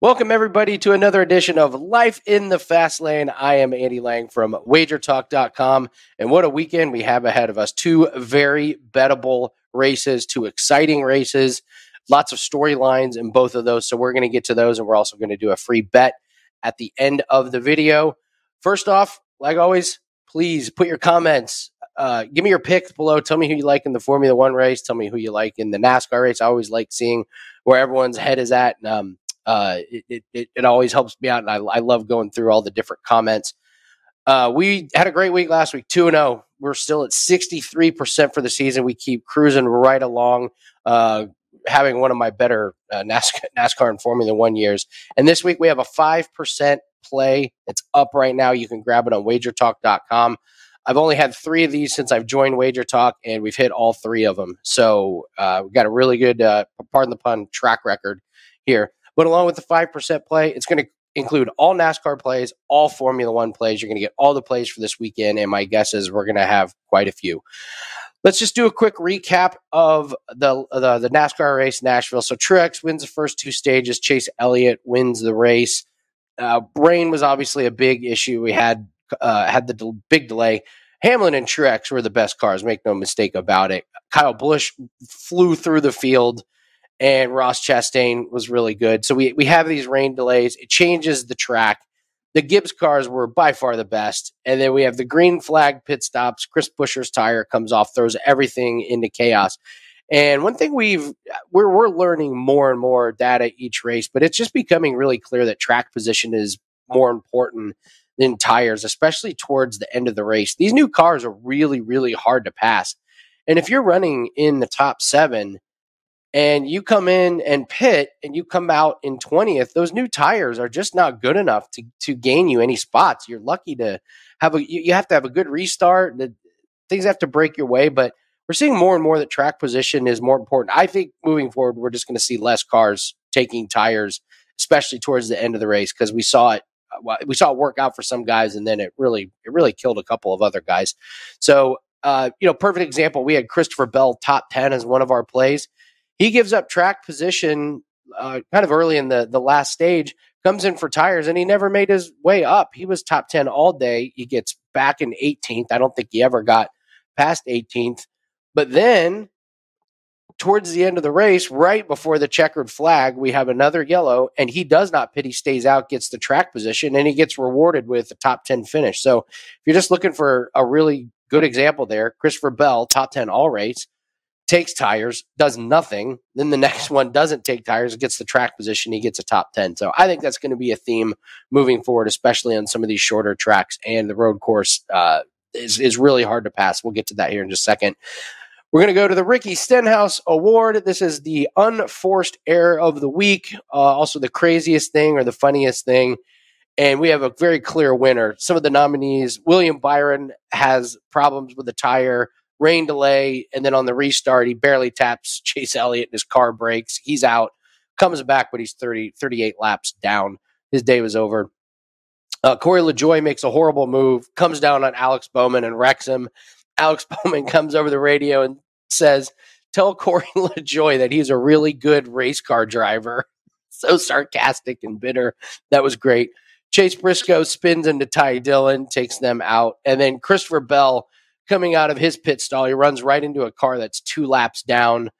Welcome, everybody, to another edition of Life in the Fast Lane. I am Andy Lang from wagertalk.com. And what a weekend we have ahead of us. Two very bettable races, two exciting races, lots of storylines in both of those. So we're going to get to those, and we're also going to do a free bet at the end of the video. First off, like always, please put your comments. Uh, give me your picks below. Tell me who you like in the Formula One race. Tell me who you like in the NASCAR race. I always like seeing where everyone's head is at. Um, uh, it, it, it always helps me out, and I, I love going through all the different comments. Uh, we had a great week last week, 2 0. We're still at 63% for the season. We keep cruising right along, uh, having one of my better uh, NASCAR, NASCAR and Formula One years. And this week we have a 5% play. It's up right now. You can grab it on wagertalk.com. I've only had three of these since I've joined Wager Talk, and we've hit all three of them. So uh, we've got a really good, uh, pardon the pun, track record here. But along with the 5% play, it's going to include all NASCAR plays, all Formula One plays. You're going to get all the plays for this weekend. And my guess is we're going to have quite a few. Let's just do a quick recap of the, the, the NASCAR race in Nashville. So Truex wins the first two stages. Chase Elliott wins the race. Uh, rain was obviously a big issue. We had uh, had the big delay. Hamlin and Truex were the best cars. Make no mistake about it. Kyle Busch flew through the field and Ross Chastain was really good. So we we have these rain delays. It changes the track. The Gibbs cars were by far the best, and then we have the green flag pit stops. Chris Buescher's tire comes off, throws everything into chaos. And one thing we've we're we're learning more and more data each race, but it's just becoming really clear that track position is more important than tires, especially towards the end of the race. These new cars are really really hard to pass, and if you're running in the top seven and you come in and pit and you come out in 20th those new tires are just not good enough to to gain you any spots. You're lucky to have a you, you have to have a good restart the, things have to break your way but we're seeing more and more that track position is more important. I think moving forward we're just going to see less cars taking tires especially towards the end of the race because we saw it uh, we saw it work out for some guys and then it really it really killed a couple of other guys. So uh, you know perfect example we had christopher bell top 10 as one of our plays he gives up track position uh, kind of early in the, the last stage, comes in for tires, and he never made his way up. He was top 10 all day. He gets back in 18th. I don't think he ever got past 18th. But then towards the end of the race, right before the checkered flag, we have another yellow, and he does not pit. He stays out, gets the track position, and he gets rewarded with a top 10 finish. So if you're just looking for a really good example there, Christopher Bell, top 10 all race takes tires, does nothing. Then the next one doesn't take tires, gets the track position, he gets a top 10. So I think that's going to be a theme moving forward, especially on some of these shorter tracks. And the road course uh, is, is really hard to pass. We'll get to that here in just a second. We're going to go to the Ricky Stenhouse Award. This is the unforced error of the week, uh, also the craziest thing or the funniest thing. And we have a very clear winner. Some of the nominees William Byron has problems with the tire rain delay, and then on the restart, he barely taps Chase Elliott and his car breaks. He's out, comes back, but he's 30, 38 laps down. His day was over. Uh, Corey LaJoie makes a horrible move, comes down on Alex Bowman and wrecks him. Alex Bowman comes over the radio and says, Tell Corey LaJoie that he's a really good race car driver. so sarcastic and bitter. That was great. Chase Briscoe spins into Ty Dillon, takes them out. And then Christopher Bell coming out of his pit stall, he runs right into a car that's two laps down.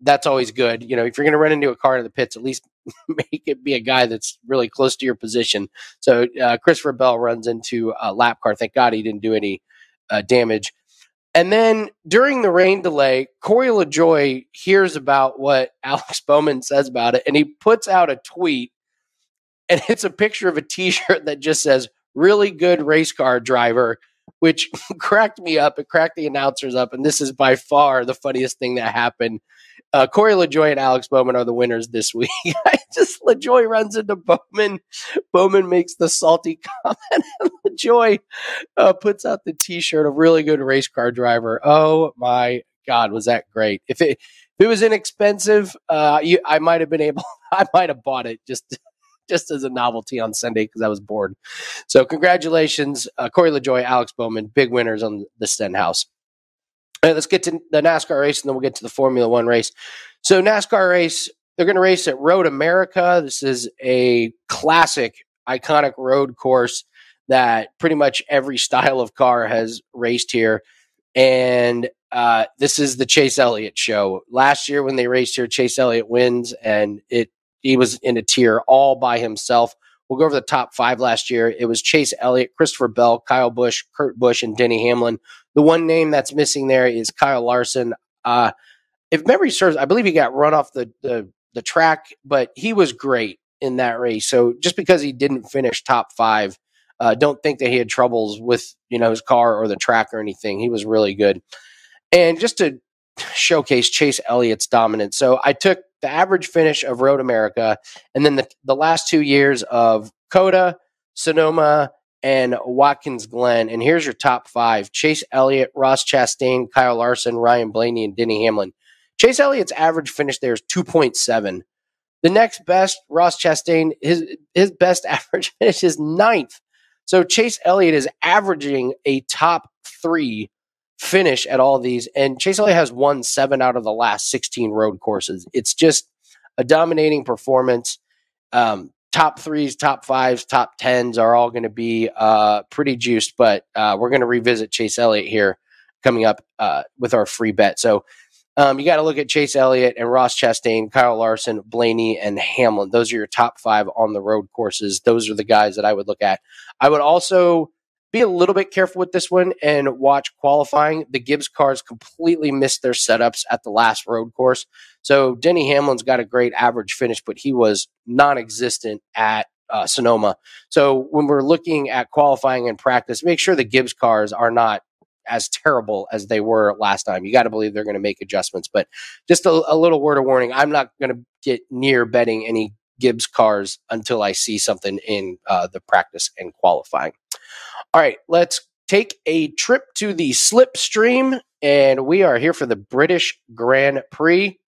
That's always good. You know, if you're going to run into a car in the pits, at least make it be a guy that's really close to your position. So uh, Christopher Bell runs into a lap car. Thank God he didn't do any uh, damage. And then during the rain delay, Corey LaJoie hears about what Alex Bowman says about it, and he puts out a tweet, and it's a picture of a T-shirt that just says "Really good race car driver," which cracked me up. It cracked the announcers up, and this is by far the funniest thing that happened uh, Corey LaJoie and Alex Bowman are the winners this week. I just LaJoie runs into Bowman. Bowman makes the salty comment, and LaJoie uh, puts out the T-shirt of really good race car driver. Oh my God, was that great? If it if it was inexpensive, uh, you, I might have been able. I might have bought it just just as a novelty on Sunday because I was bored. So congratulations, uh, Corey LaJoie, Alex Bowman, big winners on the Stenhouse. All right, let's get to the NASCAR race and then we'll get to the Formula One race. So, NASCAR race, they're going to race at Road America. This is a classic, iconic road course that pretty much every style of car has raced here. And uh, this is the Chase Elliott show. Last year, when they raced here, Chase Elliott wins, and it he was in a tier all by himself. We'll go over the top five last year. It was Chase Elliott, Christopher Bell, Kyle Busch, Kurt Busch, and Denny Hamlin. The one name that's missing there is Kyle Larson. Uh, if memory serves, I believe he got run off the, the the track, but he was great in that race. So just because he didn't finish top five, uh, don't think that he had troubles with you know his car or the track or anything. He was really good. And just to showcase Chase Elliott's dominance, so I took the average finish of Road America, and then the the last two years of COTA, Sonoma, and Watkins Glen. And here's your top five Chase Elliott, Ross Chastain, Kyle Larson, Ryan Blaney, and Denny Hamlin. Chase Elliott's average finish there is 2.7. The next best, Ross Chastain, his, his best average finish is ninth. So Chase Elliott is averaging a top three finish at all these. And Chase Elliott has won seven out of the last 16 road courses. It's just a dominating performance. Um, top threes, top fives, top tens are all going to be uh, pretty juiced. But uh, we're going to revisit Chase Elliott here coming up uh, with our free bet. So um, you got to look at Chase Elliott and Ross Chastain, Kyle Larson, Blaney, and Hamlin. Those are your top five on the road courses. Those are the guys that I would look at. I would also be a little bit careful with this one and watch qualifying. The Gibbs cars completely missed their setups at the last road course. So Denny Hamlin's got a great average finish, but he was non existent at uh, Sonoma. So when we're looking at qualifying and practice, make sure the Gibbs cars are not as terrible as they were last time. You got to believe they're going to make adjustments. But just a, a little word of warning I'm not going to get near betting any Gibbs cars until I see something in uh, the practice and qualifying. All right, let's take a trip to the slipstream, and we are here for the British Grand Prix.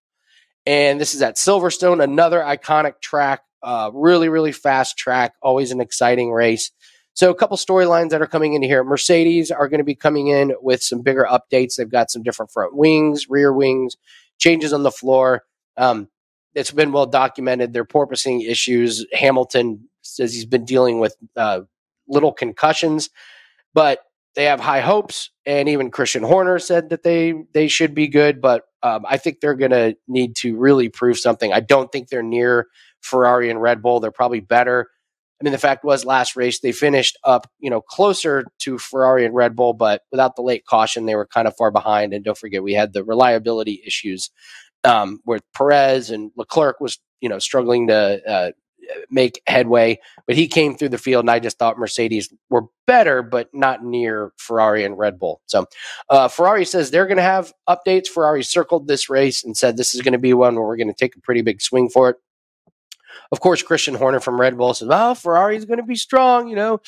And this is at Silverstone, another iconic track, uh, really, really fast track, always an exciting race. So, a couple storylines that are coming in here. Mercedes are going to be coming in with some bigger updates. They've got some different front wings, rear wings, changes on the floor. Um, it's been well documented. Their porpoising issues. Hamilton says he's been dealing with uh, little concussions, but they have high hopes. And even Christian Horner said that they they should be good, but um, I think they're going to need to really prove something. I don't think they're near Ferrari and Red Bull. They're probably better. I mean, the fact was last race they finished up, you know, closer to Ferrari and Red Bull, but without the late caution, they were kind of far behind. And don't forget, we had the reliability issues um, where Perez and Leclerc was, you know, struggling to uh, make headway, but he came through the field, and I just thought Mercedes were better, but not near Ferrari and Red Bull. So uh, Ferrari says they're going to have updates. Ferrari circled this race and said this is going to be one where we're going to take a pretty big swing for it. Of course, Christian Horner from Red Bull says, "Well, Ferrari's going to be strong. You know,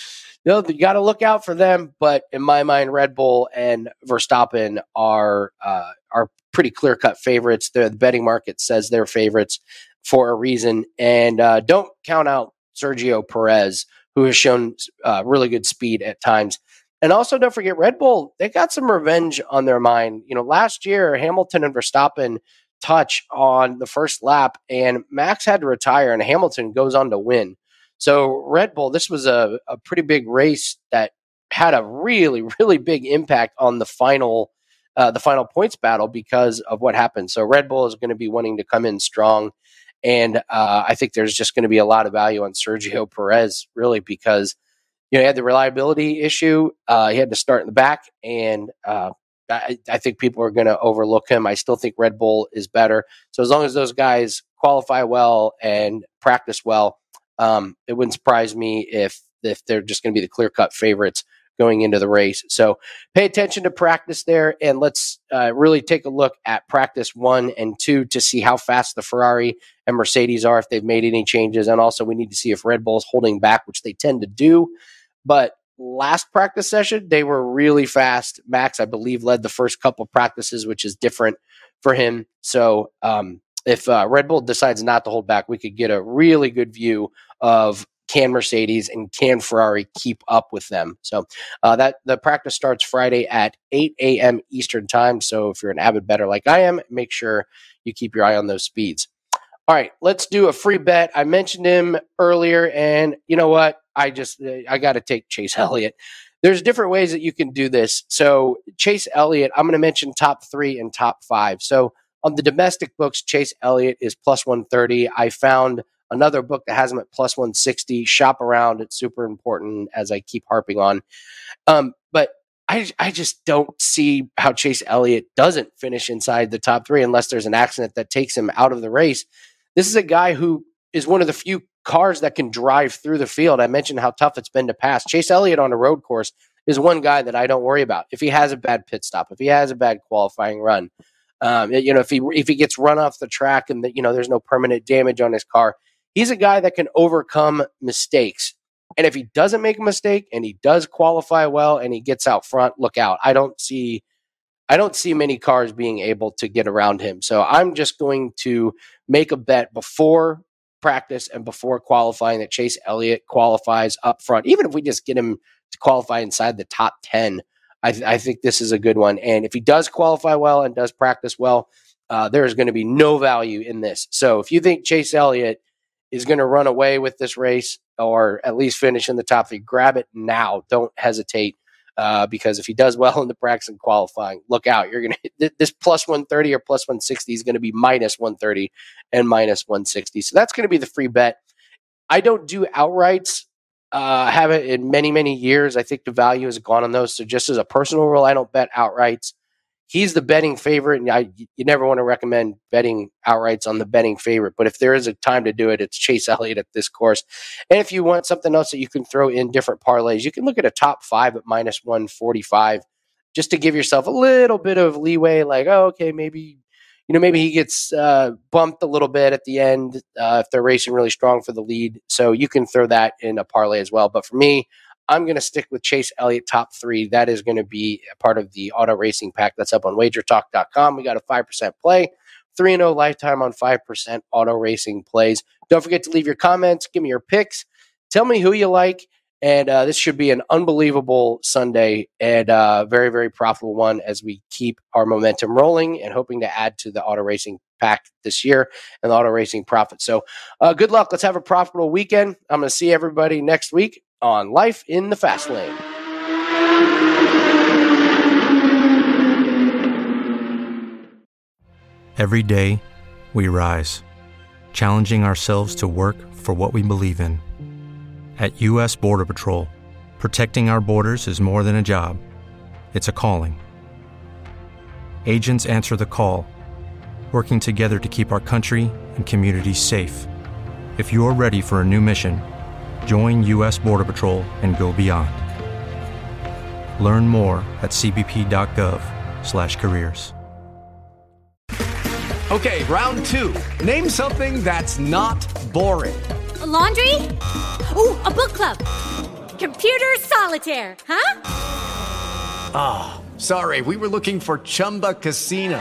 you, know, you got to look out for them." But in my mind, Red Bull and Verstappen are uh, are pretty clear cut favorites. The betting market says they're favorites for a reason. And uh, don't count out Sergio Perez, who has shown uh, really good speed at times. And also, don't forget Red Bull, they got some revenge on their mind. You know, last year, Hamilton and Verstappen touch on the first lap, and Max had to retire, and Hamilton goes on to win. So Red Bull, this was a, a pretty big race that had a really, really big impact on the final uh, the final points battle because of what happened. So Red Bull is going to be wanting to come in strong, and uh, I think there's just going to be a lot of value on Sergio Perez, really, because you know he had the reliability issue. Uh, he had to start in the back, and uh, I, I, think people are going to overlook him. I still think Red Bull is better. So as long as those guys qualify well and practice well, um, it wouldn't surprise me if if they're just going to be the clear cut favorites going into the race. So pay attention to practice there, and let's uh, really take a look at practice one and two to see how fast the Ferrari and Mercedes are, if they've made any changes, and also we need to see if Red Bull is holding back, which they tend to do. But last practice session, they were really fast. Max, I believe, led the first couple practices, which is different for him. So um, if uh, Red Bull decides not to hold back, we could get a really good view of can Mercedes and can Ferrari keep up with them. So uh, that the practice starts Friday at 8 a.m. Eastern time. So if you're an avid bettor like I am, make sure you keep your eye on those speeds. All right, let's do a free bet. I mentioned him earlier, and you know what? I just I got to take Chase Elliott. There's different ways that you can do this. So Chase Elliott, I'm going to mention top three and top five. So on the domestic books, Chase Elliott is plus 130. I found another book that has him at plus 160. Shop around. It's super important as I keep harping on. Um, but I, I just don't see how Chase Elliott doesn't finish inside the top three unless there's an accident that takes him out of the race. This is a guy who is one of the few cars that can drive through the field. I mentioned how tough it's been to pass. Chase Elliott on a road course is one guy that I don't worry about. If he has a bad pit stop, if he has a bad qualifying run, um, you know, if he if he gets run off the track and that you know there's no permanent damage on his car, he's a guy that can overcome mistakes. And if he doesn't make a mistake and he does qualify well and he gets out front, look out. I don't see I don't see many cars being able to get around him. So I'm just going to make a bet before practice and before qualifying that Chase Elliott qualifies up front. Even if we just get him to qualify inside the top 10, I, th- I think this is a good one. And if he does qualify well and does practice well, uh, there is going to be no value in this. So if you think Chase Elliott is going to run away with this race or at least finish in the top three, grab it now. Don't hesitate. Uh, because if he does well in the practice and qualifying, look out. You're going to this plus 130 or plus 160 is going to be minus 130 and minus 160. So that's going to be the free bet. I don't do outrights. Uh, haven't in many many years. I think the value has gone on those. So just as a personal rule, I don't bet outrights he's the betting favorite, and I you never want to recommend betting outrights on the betting favorite. But if there is a time to do it, it's Chase Elliott at this course. And if you want something else that you can throw in different parlays, you can look at a top five at minus one forty five, just to give yourself a little bit of leeway. Like, oh, okay, maybe. You know, maybe he gets uh, bumped a little bit at the end uh, if they're racing really strong for the lead. So you can throw that in a parlay as well. But for me, I'm going to stick with Chase Elliott top three. That is going to be a part of the auto racing pack that's up on wagertalk.com. We got a 5% play, 3 0 lifetime on 5% auto racing plays. Don't forget to leave your comments, give me your picks, tell me who you like. And uh, this should be an unbelievable Sunday and uh, very, very profitable one as we keep our momentum rolling and hoping to add to the auto racing pack this year and the auto racing profit. So, uh, good luck. Let's have a profitable weekend. I'm going to see everybody next week on Life in the Fast Lane. Every day, we rise, challenging ourselves to work for what we believe in. At U.S. Border Patrol, protecting our borders is more than a job, it's a calling. Agents answer the call, working together to keep our country and communities safe. If you're ready for a new mission, Join U.S. Border Patrol and go beyond. Learn more at cbp.gov/careers. Okay, round two. Name something that's not boring. A laundry. Ooh, a book club. Computer solitaire. Huh? Ah, oh, sorry. We were looking for Chumba Casino.